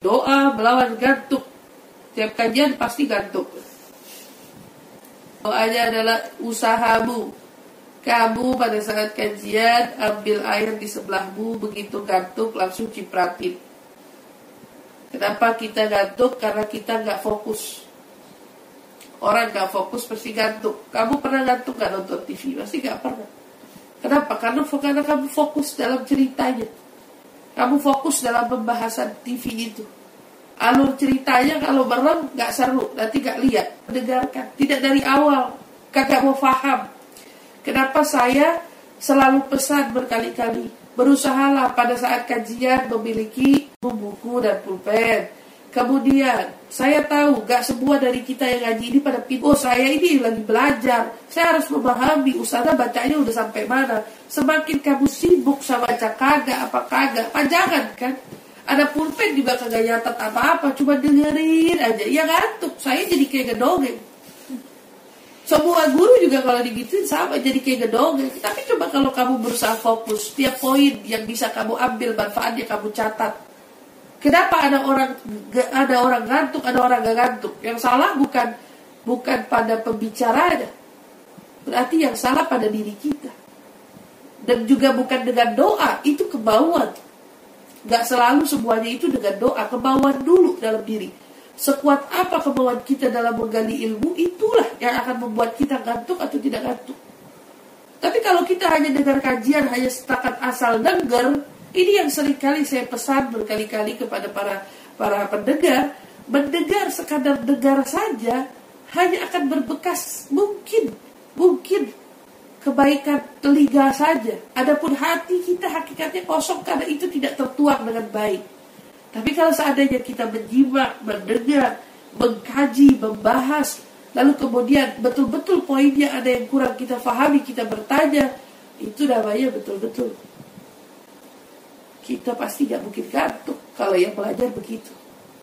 Doa melawan gantuk. Tiap kajian pasti gantuk. Doanya adalah usahamu. Kamu pada saat kajian ambil air di sebelahmu begitu gantuk langsung cipratin. Kenapa kita gantuk? Karena kita nggak fokus. Orang nggak fokus pasti gantuk. Kamu pernah gantuk nggak nonton TV? Pasti nggak pernah. Kenapa? Karena, karena kamu fokus dalam ceritanya. Kamu fokus dalam pembahasan TV itu. Alur ceritanya kalau merem nggak seru, nanti nggak lihat, mendengarkan. Tidak dari awal, kagak mau paham. Kenapa saya selalu pesan berkali-kali berusahalah pada saat kajian memiliki buku dan pulpen. Kemudian saya tahu gak semua dari kita yang ngaji ini pada pintu. Oh saya ini lagi belajar. Saya harus memahami usada bacanya udah sampai mana. Semakin kamu sibuk sama baca kagak apa kagak. Panjangan kan. Ada pulpen juga kagak nyatet apa-apa. Cuma dengerin aja. Ya ngantuk. Saya jadi kayak gedongeng. Semua guru juga kalau digituin sama jadi kayak gedongeng. Tapi coba kalau kamu berusaha fokus. Tiap poin yang bisa kamu ambil manfaatnya kamu catat Kenapa ada orang ada orang ngantuk, ada orang gak ngantuk? Yang salah bukan bukan pada pembicaranya. Berarti yang salah pada diri kita. Dan juga bukan dengan doa, itu kebauan. Gak selalu semuanya itu dengan doa, kebauan dulu dalam diri. Sekuat apa kebauan kita dalam menggali ilmu, itulah yang akan membuat kita ngantuk atau tidak ngantuk. Tapi kalau kita hanya dengar kajian, hanya setakat asal dengar, ini yang sering kali saya pesan berkali-kali kepada para para pendengar, mendengar sekadar dengar saja hanya akan berbekas mungkin mungkin kebaikan telinga saja. Adapun hati kita hakikatnya kosong karena itu tidak tertuang dengan baik. Tapi kalau seandainya kita menyimak, mendengar, mengkaji, membahas, lalu kemudian betul-betul poinnya ada yang kurang kita pahami, kita bertanya, itu namanya betul-betul kita pasti gak mungkin gantuk kalau yang belajar begitu.